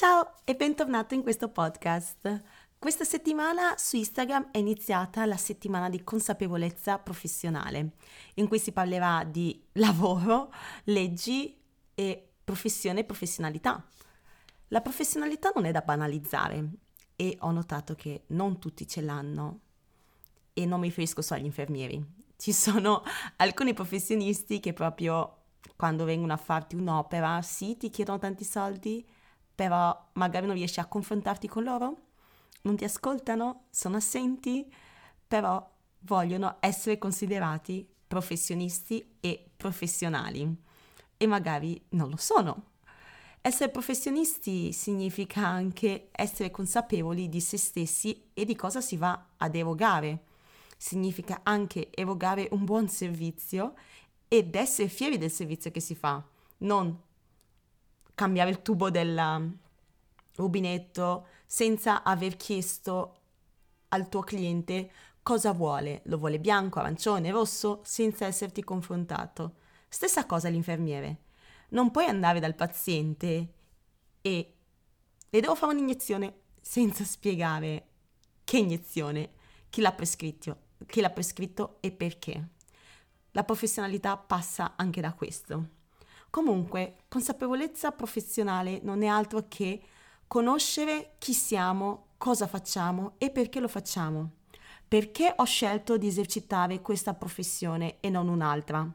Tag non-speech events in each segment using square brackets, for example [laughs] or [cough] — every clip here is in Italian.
Ciao e bentornato in questo podcast. Questa settimana su Instagram è iniziata la settimana di consapevolezza professionale, in cui si parlerà di lavoro, leggi e professione e professionalità. La professionalità non è da banalizzare e ho notato che non tutti ce l'hanno e non mi riferisco solo agli infermieri. Ci sono [laughs] alcuni professionisti che proprio quando vengono a farti un'opera, sì, ti chiedono tanti soldi, però magari non riesci a confrontarti con loro non ti ascoltano, sono assenti, però vogliono essere considerati professionisti e professionali e magari non lo sono. Essere professionisti significa anche essere consapevoli di se stessi e di cosa si va ad erogare. Significa anche erogare un buon servizio ed essere fieri del servizio che si fa, non cambiare il tubo del rubinetto, senza aver chiesto al tuo cliente cosa vuole, lo vuole bianco, arancione, rosso, senza esserti confrontato. Stessa cosa l'infermiere. Non puoi andare dal paziente e le devo fare un'iniezione senza spiegare che iniezione, chi l'ha prescritto, chi l'ha prescritto e perché. La professionalità passa anche da questo. Comunque, consapevolezza professionale non è altro che conoscere chi siamo, cosa facciamo e perché lo facciamo. Perché ho scelto di esercitare questa professione e non un'altra?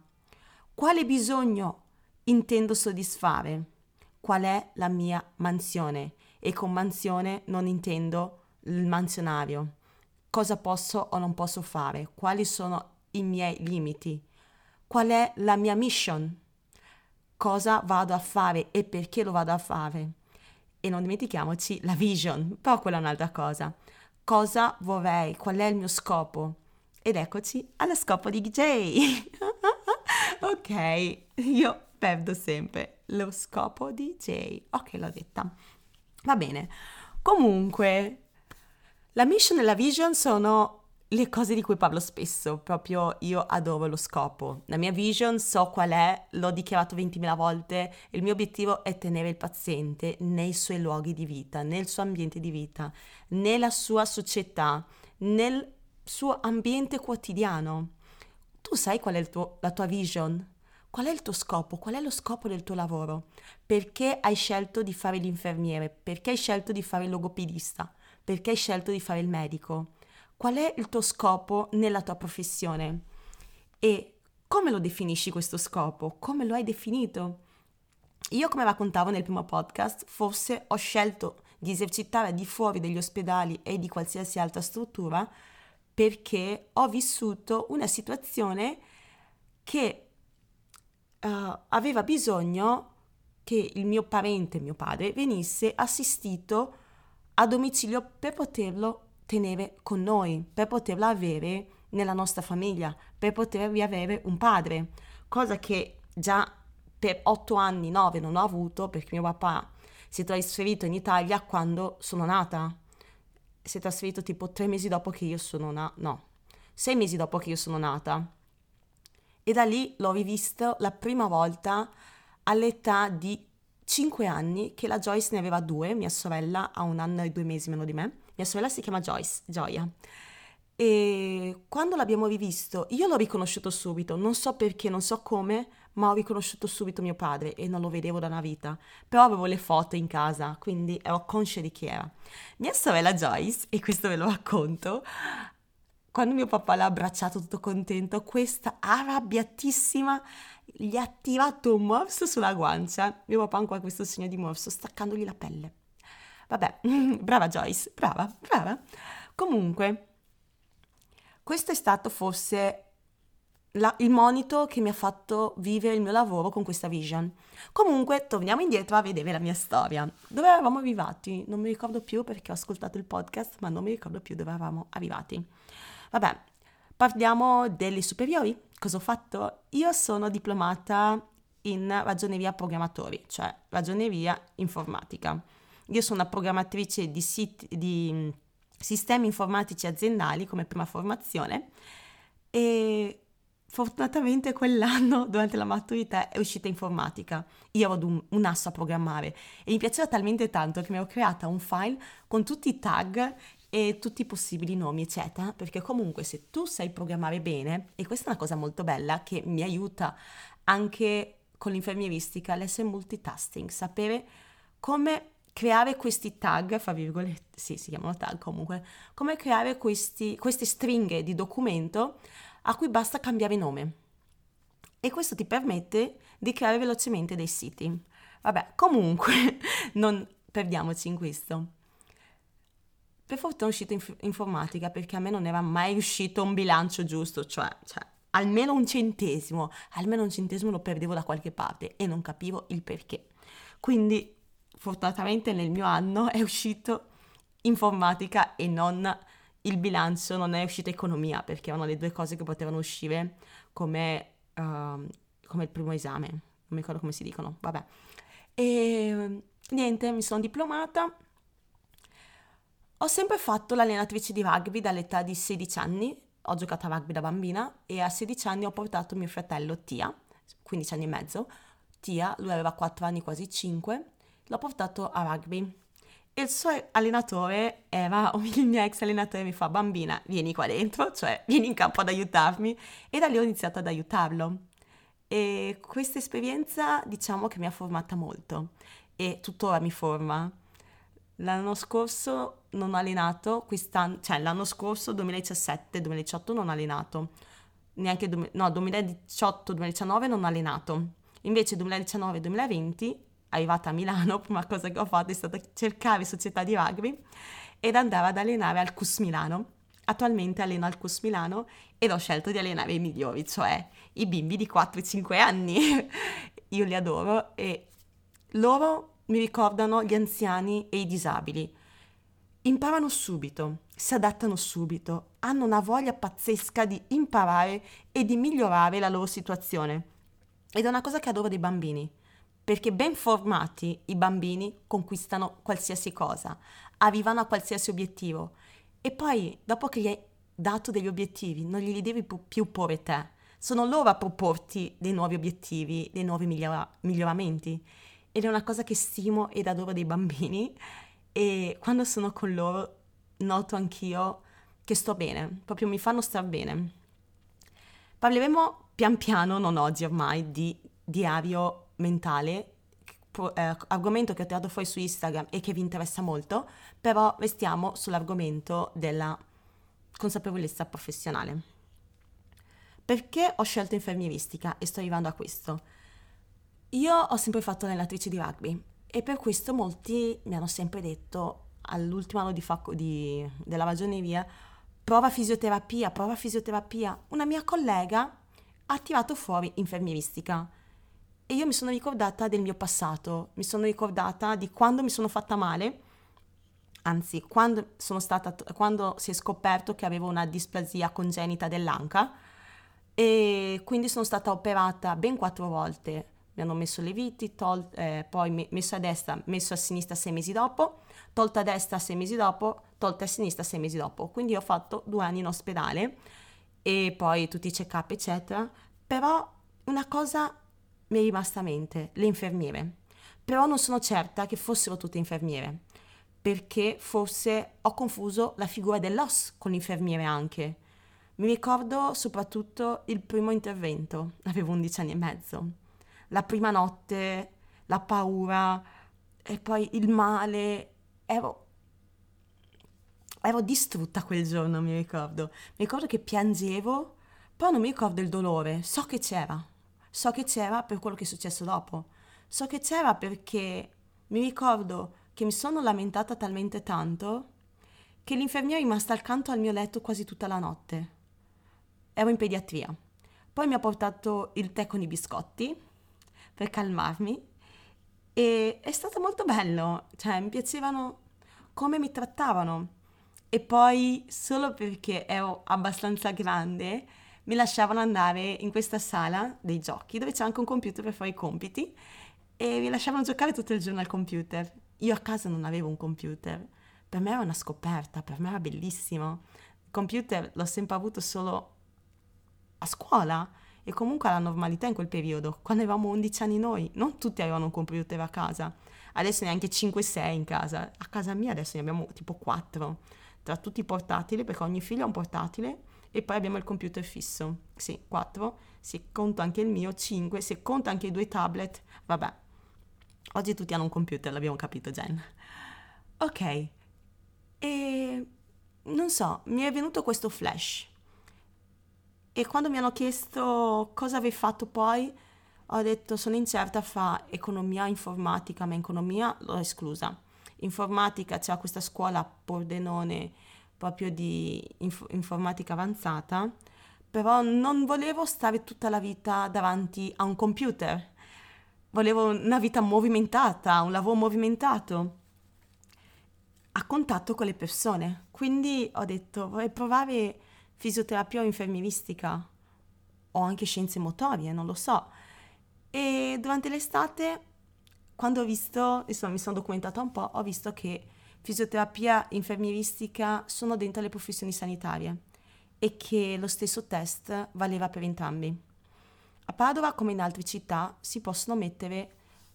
Quale bisogno intendo soddisfare? Qual è la mia mansione? E con mansione non intendo il mansionario. Cosa posso o non posso fare? Quali sono i miei limiti? Qual è la mia mission? Cosa vado a fare e perché lo vado a fare? e non dimentichiamoci la vision, però quella è un'altra cosa. Cosa vorrei? Qual è il mio scopo? Ed eccoci allo scopo di DJ. [laughs] ok, io perdo sempre lo scopo di DJ. Ok, l'ho detta. Va bene. Comunque, la mission e la vision sono le cose di cui parlo spesso, proprio io adoro lo scopo. La mia vision so qual è, l'ho dichiarato 20.000 volte, il mio obiettivo è tenere il paziente nei suoi luoghi di vita, nel suo ambiente di vita, nella sua società, nel suo ambiente quotidiano. Tu sai qual è tuo, la tua vision? Qual è il tuo scopo? Qual è lo scopo del tuo lavoro? Perché hai scelto di fare l'infermiere? Perché hai scelto di fare il logopedista? Perché hai scelto di fare il medico? Qual è il tuo scopo nella tua professione e come lo definisci questo scopo, come lo hai definito. Io, come raccontavo nel primo podcast, forse ho scelto di esercitare di fuori degli ospedali e di qualsiasi altra struttura perché ho vissuto una situazione che uh, aveva bisogno che il mio parente, mio padre, venisse assistito a domicilio per poterlo tenere con noi, per poterla avere nella nostra famiglia, per potervi avere un padre, cosa che già per otto anni, nove non ho avuto perché mio papà si è trasferito in Italia quando sono nata. Si è trasferito tipo tre mesi dopo che io sono nata, no, sei mesi dopo che io sono nata. E da lì l'ho rivisto la prima volta all'età di cinque anni, che la Joyce ne aveva due, mia sorella ha un anno e due mesi meno di me mia sorella si chiama Joyce, Gioia. E quando l'abbiamo rivisto, io l'ho riconosciuto subito, non so perché, non so come, ma ho riconosciuto subito mio padre e non lo vedevo da una vita. Però avevo le foto in casa, quindi ero conscia di chi era. Mia sorella Joyce, e questo ve lo racconto, quando mio papà l'ha abbracciato tutto contento, questa arrabbiatissima gli ha tirato un morso sulla guancia. Mio papà ha ancora questo segno di morso, staccandogli la pelle. Vabbè, [laughs] brava Joyce, brava, brava. Comunque, questo è stato forse la, il monito che mi ha fatto vivere il mio lavoro con questa vision. Comunque, torniamo indietro a vedere la mia storia. Dove eravamo arrivati? Non mi ricordo più perché ho ascoltato il podcast, ma non mi ricordo più dove eravamo arrivati. Vabbè, parliamo delle superiori. Cosa ho fatto? Io sono diplomata in ragioneria programmatori, cioè ragioneria informatica. Io sono una programmatrice di, sit- di mm, sistemi informatici aziendali come prima formazione e Fortunatamente quell'anno, [laughs] durante la maturità, è uscita informatica. Io ero un, un asso a programmare e mi piaceva talmente tanto che mi ero creata un file con tutti i tag e tutti i possibili nomi, eccetera, perché comunque se tu sai programmare bene, e questa è una cosa molto bella che mi aiuta anche con l'infermieristica, l'essere multitasking, sapere come creare questi tag, fra virgolette, sì, si chiamano tag comunque, come creare questi, queste stringhe di documento a cui basta cambiare nome. E questo ti permette di creare velocemente dei siti. Vabbè, comunque, [laughs] non perdiamoci in questo. Per fortuna è uscito inf- informatica perché a me non era mai uscito un bilancio giusto, cioè, cioè almeno un centesimo, almeno un centesimo lo perdevo da qualche parte e non capivo il perché. Quindi fortunatamente nel mio anno è uscito informatica e non il bilancio non è uscita economia, perché erano le due cose che potevano uscire come, uh, come il primo esame, non mi ricordo come si dicono, vabbè. E niente, mi sono diplomata. Ho sempre fatto l'allenatrice di rugby dall'età di 16 anni, ho giocato a rugby da bambina e a 16 anni ho portato mio fratello Tia, 15 anni e mezzo, Tia, lui aveva 4 anni, quasi 5, l'ho portato a rugby. Il suo allenatore era [laughs] il mio ex allenatore mi fa bambina vieni qua dentro cioè vieni in campo ad aiutarmi. E da lì ho iniziato ad aiutarlo. E questa esperienza diciamo che mi ha formata molto. E tuttora mi forma. L'anno scorso non ho allenato quest'anno cioè l'anno scorso 2017-2018 non ho allenato. Neanche no 2018-2019 non ho allenato. Invece 2019-2020 arrivata a Milano, prima cosa che ho fatto è stata cercare società di rugby ed andare ad allenare al CUS Milano. Attualmente alleno al CUS Milano ed ho scelto di allenare i migliori, cioè i bimbi di 4-5 anni. [laughs] Io li adoro e loro mi ricordano gli anziani e i disabili. Imparano subito, si adattano subito, hanno una voglia pazzesca di imparare e di migliorare la loro situazione. Ed è una cosa che adoro dei bambini perché ben formati i bambini conquistano qualsiasi cosa, arrivano a qualsiasi obiettivo. E poi dopo che gli hai dato degli obiettivi non glieli devi più porre te, sono loro a proporti dei nuovi obiettivi, dei nuovi migliora- miglioramenti. Ed è una cosa che stimo ed adoro dei bambini. E quando sono con loro noto anch'io che sto bene, proprio mi fanno star bene. Parleremo pian piano, non oggi ormai, di diario mentale, eh, argomento che ho tirato fuori su Instagram e che vi interessa molto, però restiamo sull'argomento della consapevolezza professionale. Perché ho scelto infermieristica e sto arrivando a questo? Io ho sempre fatto allenatrice di rugby e per questo molti mi hanno sempre detto all'ultimo anno di fac- di, della ragioneria prova fisioterapia, prova fisioterapia. Una mia collega ha tirato fuori infermieristica e io mi sono ricordata del mio passato, mi sono ricordata di quando mi sono fatta male, anzi quando, stata, quando si è scoperto che avevo una displasia congenita dell'anca e quindi sono stata operata ben quattro volte. Mi hanno messo le viti, tol- eh, poi messo a destra, messo a sinistra sei mesi dopo, tolta a destra sei mesi dopo, tolta a sinistra sei mesi dopo. Quindi ho fatto due anni in ospedale e poi tutti i check-up eccetera. Però una cosa mi è rimasta a mente, le infermiere. Però non sono certa che fossero tutte infermiere, perché forse ho confuso la figura dell'OS con l'infermiere anche. Mi ricordo soprattutto il primo intervento, [laughs] avevo 11 anni e mezzo. La prima notte, la paura e poi il male. Ero ero distrutta quel giorno, mi ricordo. Mi ricordo che piangevo, però non mi ricordo il dolore, so che c'era. So che c'era per quello che è successo dopo. So che c'era perché mi ricordo che mi sono lamentata talmente tanto che l'infermiera è rimasta accanto al mio letto quasi tutta la notte. Ero in pediatria. Poi mi ha portato il tè con i biscotti per calmarmi e è stato molto bello, cioè mi piacevano come mi trattavano. E poi solo perché ero abbastanza grande mi lasciavano andare in questa sala dei giochi dove c'è anche un computer per fare i compiti e mi lasciavano giocare tutto il giorno al computer. Io a casa non avevo un computer, per me era una scoperta, per me era bellissimo. Il computer l'ho sempre avuto solo a scuola e comunque alla normalità in quel periodo, quando avevamo 11 anni noi, non tutti avevano un computer a casa, adesso neanche 5-6 in casa, a casa mia adesso ne abbiamo tipo 4, tra tutti i portatili, perché ogni figlio ha un portatile e poi abbiamo il computer fisso, sì, 4, se conto anche il mio, 5, se conto anche i due tablet, vabbè, oggi tutti hanno un computer, l'abbiamo capito Jen. Ok, e non so, mi è venuto questo flash. E quando mi hanno chiesto cosa avevi fatto poi, ho detto sono incerta fra economia e informatica, ma economia l'ho esclusa. Informatica c'è questa scuola Pordenone proprio di inf- informatica avanzata, però non volevo stare tutta la vita davanti a un computer. Volevo una vita movimentata, un lavoro movimentato a contatto con le persone. Quindi ho detto vorrei provare fisioterapia o infermieristica o anche scienze motorie, non lo so. E durante l'estate, quando ho visto, insomma mi sono documentata un po', ho visto che fisioterapia infermieristica sono dentro le professioni sanitarie e che lo stesso test valeva per entrambi. A Padova, come in altre città, si possono mettere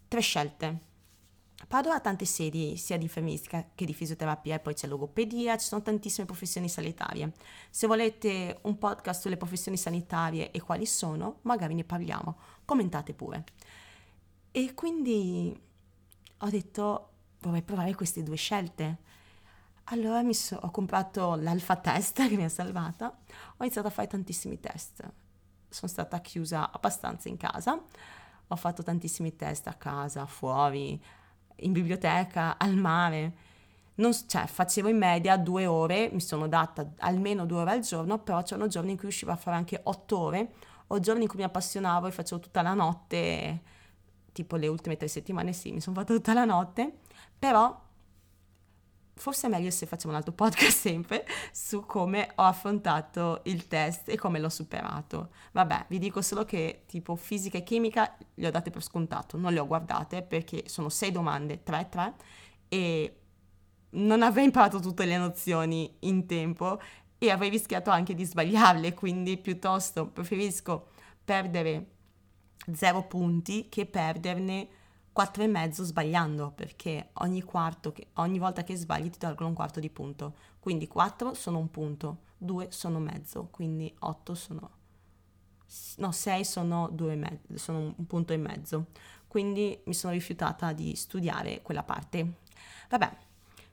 tre scelte Padova ha tante sedi sia di infermieristica che di fisioterapia e poi c'è logopedia, ci sono tantissime professioni sanitarie. Se volete un podcast sulle professioni sanitarie e quali sono, magari ne parliamo, commentate pure. E quindi ho detto vorrei provare queste due scelte. Allora so, ho comprato l'alfa test [laughs] che mi ha salvata, ho iniziato a fare tantissimi test. Sono stata chiusa abbastanza in casa, ho fatto tantissimi test a casa, fuori, in biblioteca, al mare. Non, cioè, facevo in media due ore, mi sono data almeno due ore al giorno, però c'erano giorni in cui riuscivo a fare anche otto ore, o giorni in cui mi appassionavo e facevo tutta la notte, tipo le ultime tre settimane sì, mi sono fatta tutta la notte, però forse è meglio se facciamo un altro podcast [laughs] sempre su come ho affrontato il test e come l'ho superato. Vabbè, vi dico solo che tipo fisica e chimica le ho date per scontato, non le ho guardate perché sono sei domande, tre, tre, e non avrei imparato tutte le nozioni in tempo e avrei rischiato anche di sbagliarle, quindi piuttosto preferisco perdere zero punti che perderne quattro e mezzo sbagliando perché ogni, che, ogni volta che sbagli ti tolgono un quarto di punto. Quindi 4 sono un punto 2 sono mezzo quindi 8 sono no 6 sono, mezzo, sono un punto e mezzo. Quindi mi sono rifiutata di studiare quella parte. Vabbè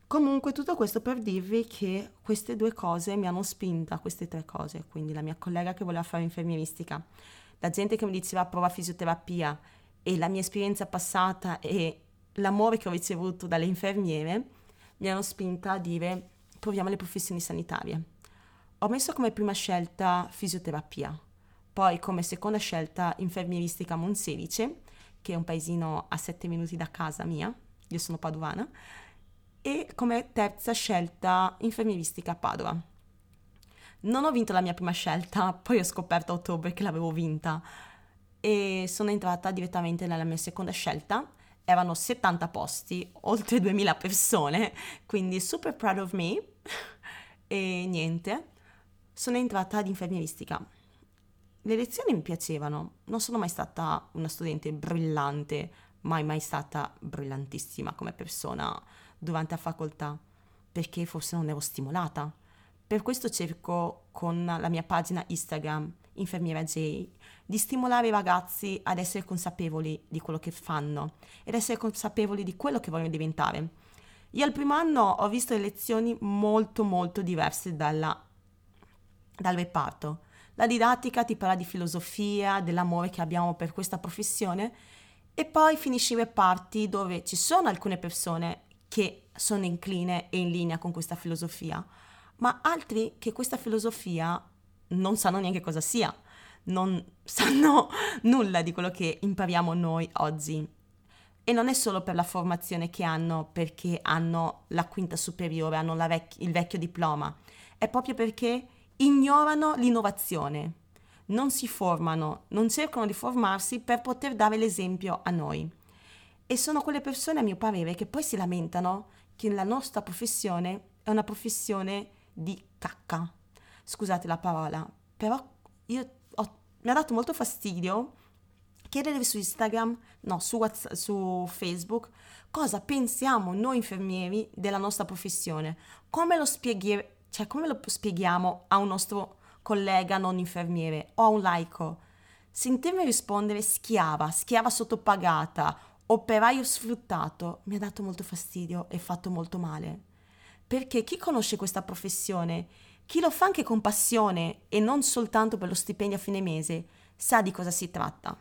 comunque tutto questo per dirvi che queste due cose mi hanno spinta queste tre cose quindi la mia collega che voleva fare infermieristica la gente che mi diceva prova fisioterapia e la mia esperienza passata e l'amore che ho ricevuto dalle infermiere mi hanno spinta a dire proviamo le professioni sanitarie. Ho messo come prima scelta fisioterapia, poi come seconda scelta infermieristica Monselice, che è un paesino a 7 minuti da casa mia, io sono padovana, e come terza scelta infermieristica Padova. Non ho vinto la mia prima scelta, poi ho scoperto a ottobre che l'avevo vinta, e sono entrata direttamente nella mia seconda scelta. Erano 70 posti, [laughs] oltre 2000 persone, quindi super proud of me. [laughs] e niente, sono entrata ad infermieristica. Le lezioni mi piacevano, non sono mai stata una studente brillante, mai mai stata brillantissima come persona durante la facoltà, perché forse non ero stimolata. Per questo cerco con la mia pagina Instagram, Infermiera J, di stimolare i ragazzi ad essere consapevoli di quello che fanno ed essere consapevoli di quello che vogliono diventare. Io al primo anno ho visto le lezioni molto molto diverse dalla, dal reparto. La didattica ti parla di filosofia, dell'amore che abbiamo per questa professione e poi finisci i reparti dove ci sono alcune persone che sono incline e in linea con questa filosofia, ma altri che questa filosofia non sanno neanche cosa sia non [laughs] sanno nulla di quello che impariamo noi oggi. E non è solo per la formazione che hanno perché hanno la quinta superiore, hanno vec- il vecchio diploma, è proprio perché ignorano l'innovazione, non si formano, non cercano di formarsi per poter dare l'esempio a noi. E sono quelle persone, a mio parere, che poi si lamentano che la nostra professione è una professione di cacca. Scusate la parola, però io mi ha dato molto fastidio chiedere su Instagram, no, su, WhatsApp, su Facebook, cosa pensiamo noi infermieri della nostra professione, come lo, spieghi- cioè, come lo spieghiamo a un nostro collega non infermiere o a un laico. Sentirmi rispondere schiava, schiava sottopagata, operaio sfruttato, mi ha dato molto fastidio e fatto molto male. Perché chi conosce questa professione, chi lo fa anche con passione e non soltanto per lo stipendio a fine mese, sa di cosa si tratta.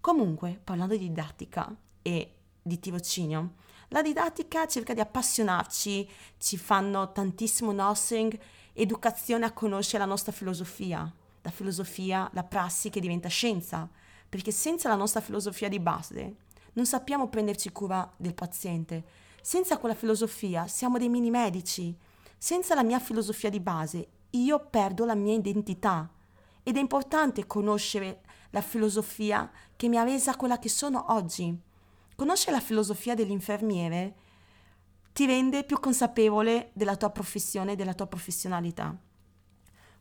Comunque, parlando di didattica e di tirocinio, la didattica cerca di appassionarci, ci fanno tantissimo nursing, educazione a conoscere la nostra filosofia, la filosofia, la prassi che diventa scienza, perché senza la nostra filosofia di base non sappiamo prenderci cura del paziente. Senza quella filosofia siamo dei mini medici. Senza la mia filosofia di base io perdo la mia identità. Ed è importante conoscere la filosofia che mi ha resa quella che sono oggi. Conoscere la filosofia dell'infermiere ti rende più consapevole della tua professione e della tua professionalità.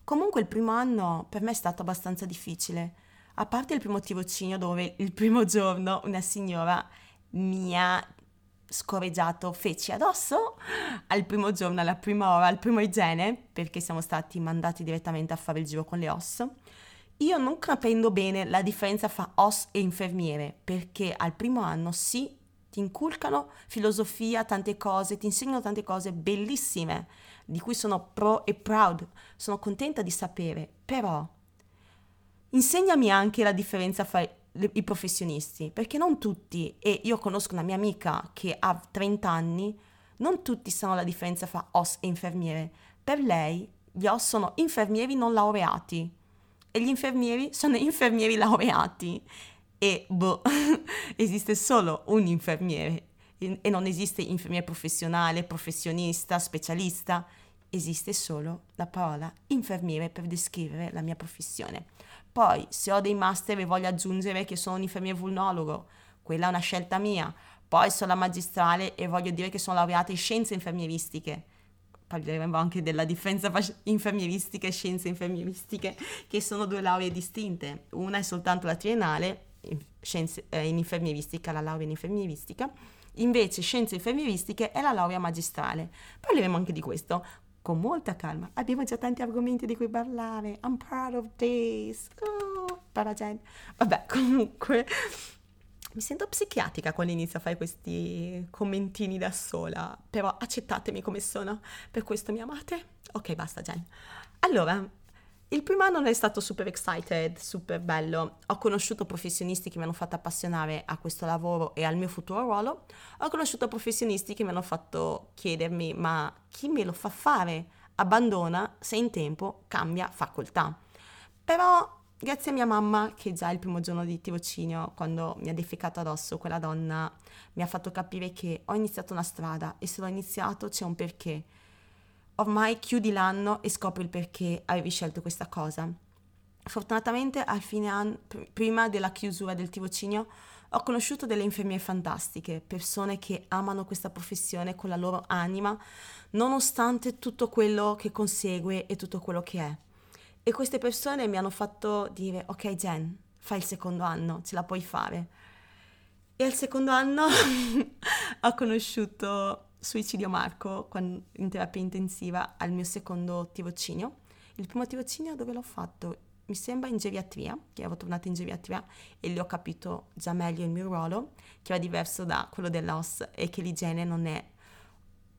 Comunque il primo anno per me è stato abbastanza difficile, a parte il primo tirocinio dove il primo giorno una signora mi ha scorreggiato feci addosso al primo giorno, alla prima ora, al primo igiene, perché siamo stati mandati direttamente a fare il giro con le OS. Io non capendo bene la differenza fra OS e infermiere, perché al primo anno sì, ti inculcano filosofia, tante cose, ti insegnano tante cose bellissime, di cui sono pro e proud, sono contenta di sapere, però insegnami anche la differenza fra i professionisti, perché non tutti, e io conosco una mia amica che ha 30 anni, non tutti sanno la differenza fra OS e infermiere. Per lei gli OS sono infermieri non laureati e gli infermieri sono [laughs] infermieri laureati. E boh, [laughs] esiste solo un infermiere e non esiste infermiere professionale, professionista, specialista, esiste solo la parola infermiere per descrivere la mia professione. Poi, se ho dei master e voglio aggiungere che sono un infermiere vulnologo, quella è una scelta mia. Poi sono la magistrale e voglio dire che sono laureata in scienze infermieristiche. Parleremo anche della differenza tra infermieristiche e scienze infermieristiche, che sono due lauree distinte. Una è soltanto la triennale, in, scienze, eh, in infermieristica, la laurea in infermieristica. Invece scienze infermieristiche è la laurea magistrale. Parleremo anche di questo con molta calma. Abbiamo già tanti argomenti di cui parlare. I'm proud of this. Oh. Vabbè, [laughs] comunque mi sento psichiatrica quando inizio a fare questi commentini da sola, però accettatemi come sono, per questo mi amate? Ok, basta Jen. Allora, il primo anno è stato super excited, super bello. Ho conosciuto professionisti che mi hanno fatto appassionare a questo lavoro e al mio futuro ruolo. Ho conosciuto professionisti che mi hanno fatto chiedermi ma chi me lo fa fare? Abbandona se in tempo cambia facoltà. Però grazie a mia mamma che già il primo giorno di tirocinio, quando mi ha defecato addosso quella donna, mi ha fatto capire che ho iniziato una strada e se l'ho iniziato c'è un perché ormai chiudi l'anno e scopri il perché avevi scelto questa cosa. Fortunatamente al fine anno, prima della chiusura del tirocinio, ho conosciuto delle infermiere fantastiche, persone che amano questa professione con la loro anima, nonostante tutto quello che consegue e tutto quello che è. E queste persone mi hanno fatto dire, ok Jen, fai il secondo anno, ce la puoi fare. E al secondo anno [laughs] ho conosciuto suicidio Marco in terapia intensiva al mio secondo tirocinio. Il primo tirocinio dove l'ho fatto? Mi sembra in geriatria, che ero tornata in geriatria e lì ho capito già meglio il mio ruolo, che era diverso da quello dell'OS e che l'igiene non è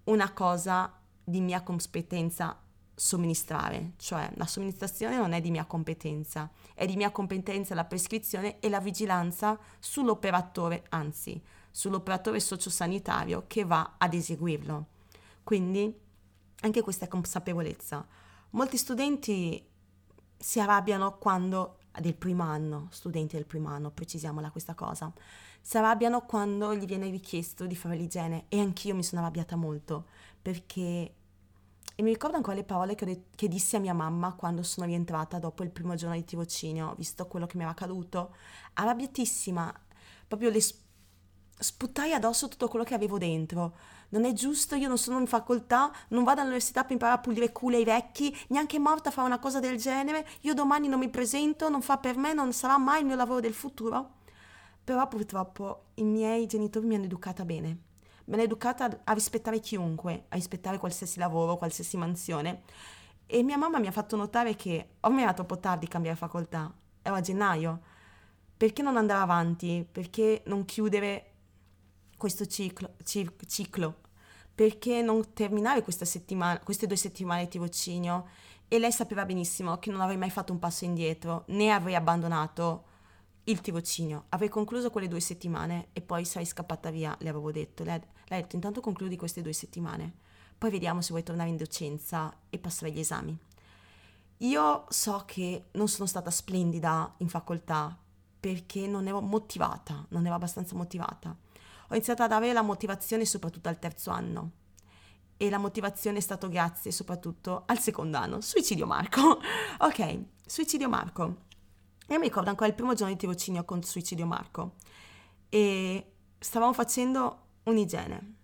una cosa di mia competenza somministrare, cioè la somministrazione non è di mia competenza, è di mia competenza la prescrizione e la vigilanza sull'operatore, anzi sull'operatore sociosanitario che va ad eseguirlo. Quindi anche questa consapevolezza. Molti studenti si arrabbiano quando, del primo anno, studenti del primo anno, precisiamola questa cosa, si arrabbiano quando gli viene richiesto di fare l'igiene e anch'io mi sono arrabbiata molto perché e mi ricordo ancora le parole che, de- che, dissi a mia mamma quando sono rientrata dopo il primo giorno di tirocinio, visto quello che mi era accaduto, arrabbiatissima, proprio le, sputtai addosso tutto quello che avevo dentro. Non è giusto, io non sono in facoltà, non vado all'università per imparare a pulire culo ai vecchi, neanche morta fa una cosa del genere, io domani non mi presento, non fa per me, non sarà mai il mio lavoro del futuro. Però purtroppo i miei genitori mi hanno educata bene. Me l'hanno educata a rispettare chiunque, a rispettare qualsiasi lavoro, qualsiasi mansione. E mia mamma mi ha fatto notare che ormai era troppo tardi cambiare facoltà, ero a gennaio. Perché non andare avanti? Perché non chiudere questo ciclo, ciclo, perché non terminare queste due settimane di tirocinio e lei sapeva benissimo che non avrei mai fatto un passo indietro né avrei abbandonato il tirocinio. Avrei concluso quelle due settimane e poi sarei scappata via, le avevo detto. Lei ha detto intanto concludi queste due settimane, poi vediamo se vuoi tornare in docenza e passare gli esami. Io so che non sono stata splendida in facoltà perché non ero motivata, non ero abbastanza motivata ho iniziato ad avere la motivazione soprattutto al terzo anno. E la motivazione è stato grazie soprattutto al secondo anno, suicidio Marco. [laughs] ok, suicidio Marco. Io mi ricordo ancora il primo giorno di tirocinio con suicidio Marco. E stavamo facendo un'igiene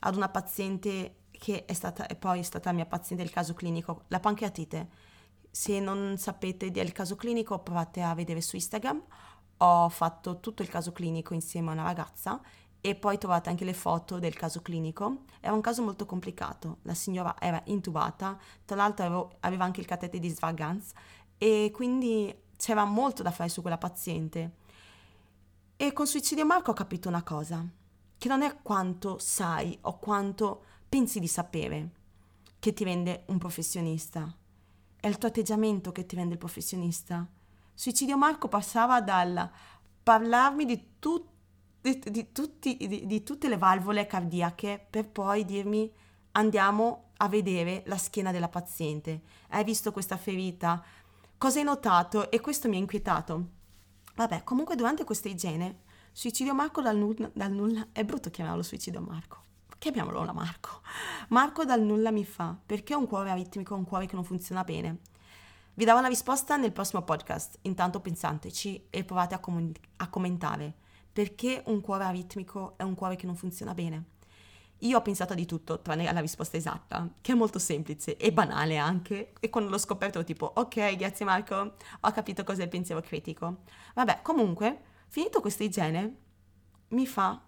ad una paziente che è stata, e poi è stata mia paziente del caso clinico, la pancreatite. Se non sapete del caso clinico provate a vedere su Instagram. Ho fatto tutto il caso clinico insieme a una ragazza e poi trovate anche le foto del caso clinico. Era un caso molto complicato, la signora era intubata, tra l'altro avevo, aveva anche il catete di Svargans e quindi c'era molto da fare su quella paziente. E con Suicidio Marco ho capito una cosa, che non è quanto sai o quanto pensi di sapere che ti rende un professionista, è il tuo atteggiamento che ti rende il professionista. Suicidio Marco passava dal parlarmi di tutto di, di, tutti, di, di tutte le valvole cardiache per poi dirmi andiamo a vedere la schiena della paziente. Hai visto questa ferita? Cosa hai notato? E questo mi ha inquietato. Vabbè, comunque durante questa igiene, suicidio Marco dal, nulla, dal nulla, è brutto chiamarlo suicidio Marco. Chiamiamolo la Marco. Marco dal nulla mi fa, perché ho un cuore aritmico, un cuore che non funziona bene. Vi darò una risposta nel prossimo podcast, intanto pensateci e provate a, com- a commentare perché un cuore aritmico è un cuore che non funziona bene? Io ho pensato di tutto, tranne alla risposta esatta, che è molto semplice e banale anche. E quando l'ho scoperto, tipo, ok, grazie Marco, ho capito cos'è il pensiero critico. Vabbè, comunque, finito questa igiene, mi fa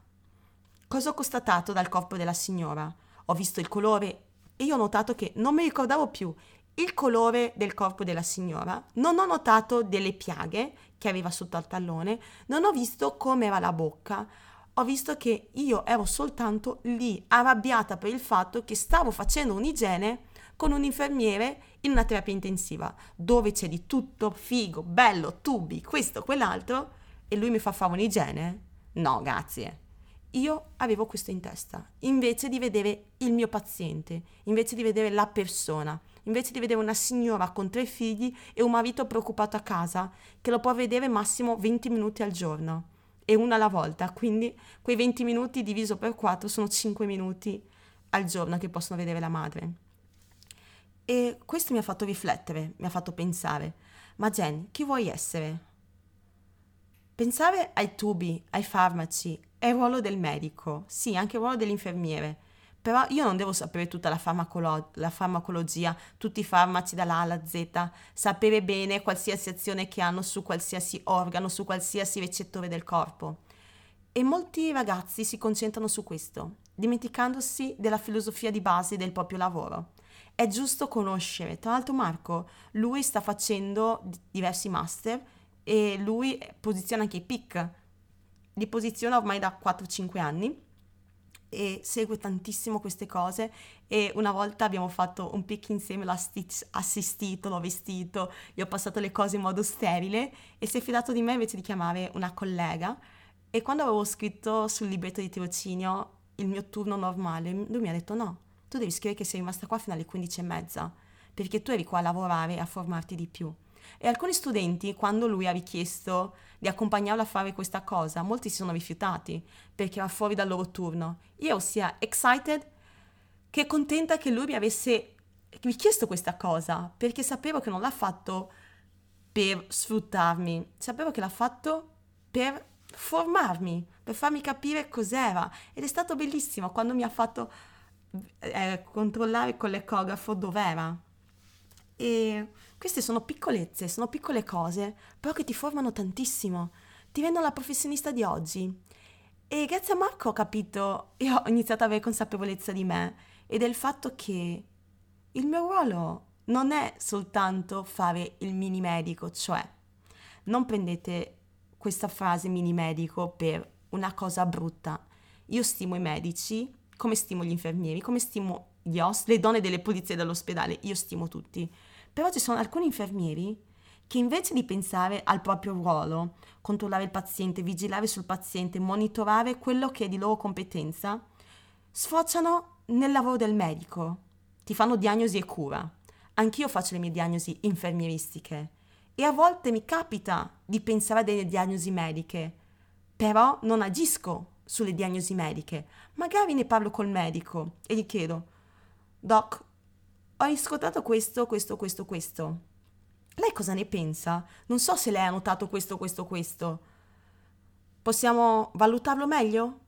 cosa ho constatato dal corpo della signora. Ho visto il colore e io ho notato che non mi ricordavo più il colore del corpo della signora, non ho notato delle piaghe che aveva sotto al tallone, non ho visto come era la bocca, ho visto che io ero soltanto lì, arrabbiata per il fatto che stavo facendo un'igiene con un infermiere in una terapia intensiva, dove c'è di tutto, figo, bello, tubi, questo, quell'altro, e lui mi fa fare un'igiene? No, grazie. Io avevo questo in testa, invece di vedere il mio paziente, invece di vedere la persona, invece di vedere una signora con tre figli e un marito preoccupato a casa che lo può vedere massimo 20 minuti al giorno e una alla volta, quindi quei 20 minuti diviso per 4 sono 5 minuti al giorno che possono vedere la madre. E questo mi ha fatto riflettere, mi ha fatto pensare, ma Jen, chi vuoi essere? Pensare ai tubi, ai farmaci, è il ruolo del medico, sì, anche il ruolo dell'infermiere. Però io non devo sapere tutta la, farmacolo- la farmacologia, tutti i farmaci dalla A alla Z, sapere bene qualsiasi azione che hanno su qualsiasi organo, su qualsiasi recettore del corpo. E molti ragazzi si concentrano su questo, dimenticandosi della filosofia di base del proprio lavoro. È giusto conoscere. Tra l'altro Marco, lui sta facendo diversi master e lui posiziona anche i PIC, li posiziona ormai da 4-5 anni e segue tantissimo queste cose e una volta abbiamo fatto un pick insieme, l'ha stitch assistito, l'ho vestito, gli ho passato le cose in modo sterile e si è fidato di me invece di chiamare una collega e quando avevo scritto sul libretto di tirocinio il mio turno normale, lui mi ha detto no, tu devi scrivere che sei rimasta qua fino alle 15 e mezza perché tu eri qua a lavorare e a formarti di più. E alcuni studenti, quando lui ha richiesto di accompagnarlo a fare questa cosa, molti si sono rifiutati perché era fuori dal loro turno. Io sia excited che contenta che lui mi avesse richiesto questa cosa, perché sapevo che non l'ha fatto per sfruttarmi, sapevo che l'ha fatto per formarmi, per farmi capire cos'era ed è stato bellissimo quando mi ha fatto eh, controllare con l'ecografo dov'era. E queste sono piccolezze, sono piccole cose, però che ti formano tantissimo, ti rendono la professionista di oggi. E grazie a Marco ho capito e ho iniziato ad avere consapevolezza di me e del fatto che il mio ruolo non è soltanto fare il mini medico, cioè non prendete questa frase mini medico per una cosa brutta. Io stimo i medici come stimo gli infermieri, come stimo gli os, le donne delle pulizie dell'ospedale, io stimo tutti. Però ci sono alcuni infermieri che invece di pensare al proprio ruolo, controllare il paziente, vigilare sul paziente, monitorare quello che è di loro competenza, sfociano nel lavoro del medico, ti fanno diagnosi e cura. Anch'io faccio le mie diagnosi infermieristiche e a volte mi capita di pensare a delle diagnosi mediche, però non agisco sulle diagnosi mediche. Magari ne parlo col medico e gli chiedo, Doc, ho riscontrato questo, questo, questo, questo. Lei cosa ne pensa? Non so se lei ha notato questo, questo, questo. Possiamo valutarlo meglio?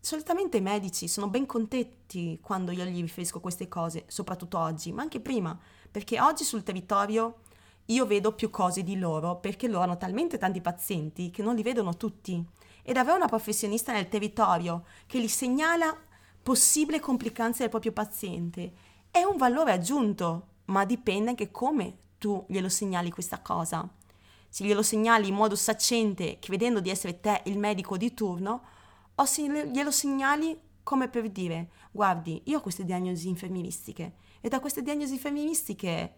Solitamente i medici sono ben contenti quando io gli riferisco queste cose, soprattutto oggi, ma anche prima, perché oggi sul territorio io vedo più cose di loro perché loro hanno talmente tanti pazienti che non li vedono tutti ed avere una professionista nel territorio che gli segnala possibili complicanze del proprio paziente è un valore aggiunto, ma dipende anche come tu glielo segnali questa cosa. Se glielo segnali in modo saccente, che vedendo di essere te il medico di turno, o se glielo segnali come per dire, guardi, io ho queste diagnosi infermieristiche e da queste diagnosi infermieristiche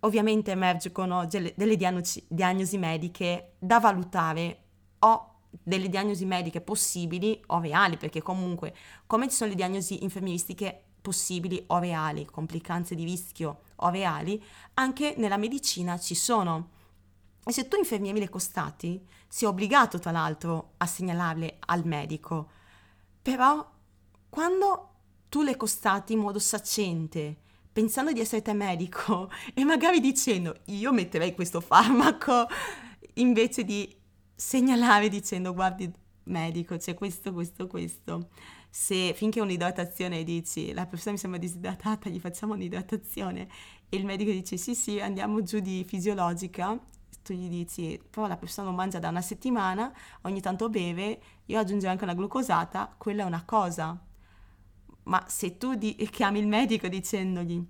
ovviamente emergono delle, delle diagnosi, diagnosi mediche da valutare o delle diagnosi mediche possibili o reali, perché comunque come ci sono le diagnosi infermieristiche possibili o reali, complicanze di rischio o reali, anche nella medicina ci sono. E se tu infermieri le costati, sei obbligato tra l'altro a segnalarle al medico. Però quando tu le costati in modo saccente, pensando di essere te medico [laughs] e magari dicendo io metterei questo farmaco [laughs] invece di segnalare dicendo guardi medico c'è questo, questo, questo. Se finché un'idratazione dici la persona mi sembra disidratata, gli facciamo un'idratazione e il medico dice sì sì andiamo giù di fisiologica, tu gli dici però la persona non mangia da una settimana, ogni tanto beve, io aggiungo anche una glucosata, quella è una cosa. Ma se tu di- chiami il medico dicendogli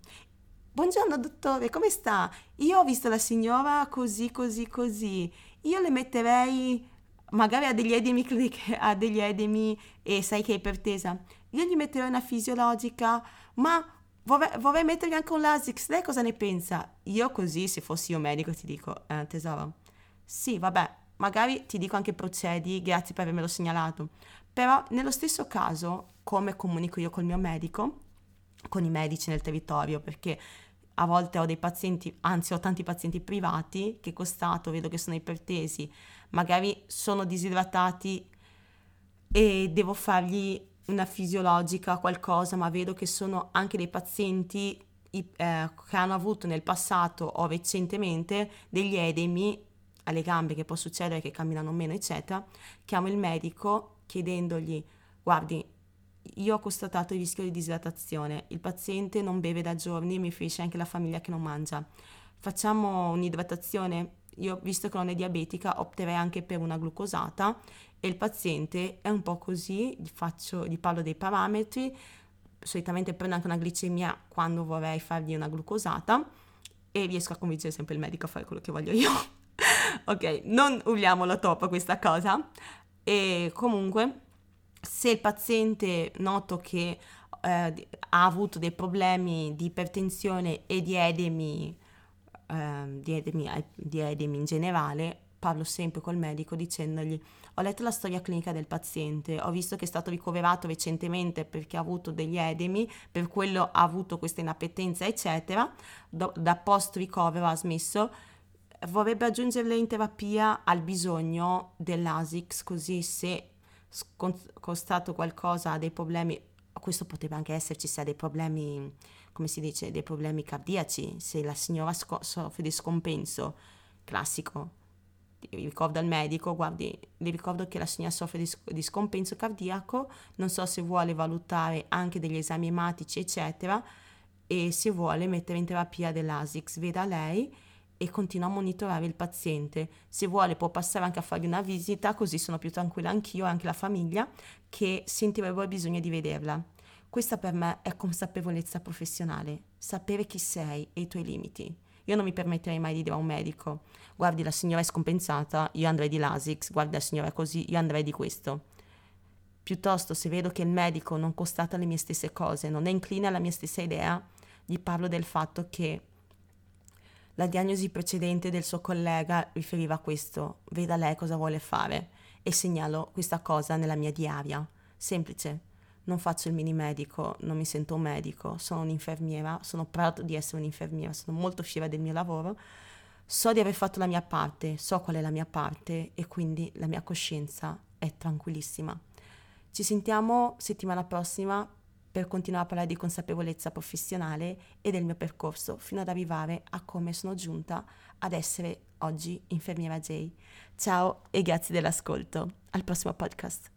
Buongiorno dottore, come sta? Io ho visto la signora così, così, così io le metterei magari a degli edemi, [laughs] a degli edemi e sai che è ipertesa. Io gli metterei una fisiologica, ma vorrei, vorrei mettergli anche un Lasix. Lei cosa ne pensa? Io così, se fossi io medico, ti dico, eh, tesoro, sì, vabbè, magari ti dico anche procedi, grazie per avermelo segnalato. Però nello stesso caso, come comunico io col mio medico, con i medici nel territorio, perché a volte ho dei pazienti, anzi ho tanti pazienti privati che costato, vedo che sono ipertesi, magari sono disidratati e devo fargli una fisiologica, qualcosa, ma vedo che sono anche dei pazienti eh, che hanno avuto nel passato o recentemente degli edemi alle gambe, che può succedere che camminano meno, eccetera, chiamo il medico chiedendogli, guardi, io ho constatato il rischio di disidratazione, il paziente non beve da giorni, mi riferisce anche la famiglia che non mangia. Facciamo un'idratazione, io visto che non è diabetica opterei anche per una glucosata e il paziente è un po' così, gli, faccio, gli parlo dei parametri, solitamente prendo anche una glicemia quando vorrei fargli una glucosata e riesco a convincere sempre il medico a fare quello che voglio io. [laughs] ok, non urliamolo troppo questa cosa e comunque se il paziente noto che eh, ha avuto dei problemi di ipertensione e di edemi, eh, di, edemi, in generale, parlo sempre col medico dicendogli ho letto la storia clinica del paziente, ho visto che è stato ricoverato recentemente perché ha avuto degli edemi, per quello ha avuto questa inappetenza, eccetera, Do, da post ricovero ha smesso, vorrebbe aggiungerle in terapia al bisogno dell'ASICS, così se costato qualcosa, dei problemi, questo poteva anche esserci se ha dei problemi, come si dice, dei problemi cardiaci, se la signora sco- soffre di scompenso, classico. ricordo al medico, guardi, le ricordo che la signora soffre di, di scompenso cardiaco, non so se vuole valutare anche degli esami ematici, eccetera, e se vuole mettere in terapia dell'ASICS, veda lei e continua a monitorare il paziente. Se vuole può passare anche a fargli una visita, così sono più tranquilla anch'io e anche la famiglia che sentirebbero bisogno di vederla. Questa per me è consapevolezza professionale, sapere chi sei e i tuoi limiti. Io non mi permetterei mai di dire a un medico, guardi la signora è scompensata, io andrei di Lasix, guardi la signora è così, io andrei di questo. Piuttosto se vedo che il medico non constata le mie stesse cose, non è incline alla mia stessa idea, gli parlo del fatto che la diagnosi precedente del suo collega riferiva a questo, veda lei cosa vuole fare e segnalo questa cosa nella mia diaria. Semplice, non faccio il mini medico, non mi sento un medico, sono un'infermiera, sono proud di essere un'infermiera, sono molto fiera del mio lavoro, so di aver fatto la mia parte, so qual è la mia parte e quindi la mia coscienza è tranquillissima. Ci sentiamo settimana prossima per continuare a parlare di consapevolezza professionale e del mio percorso fino ad arrivare a come sono giunta ad essere oggi infermiera J. Ciao e grazie dell'ascolto. Al prossimo podcast.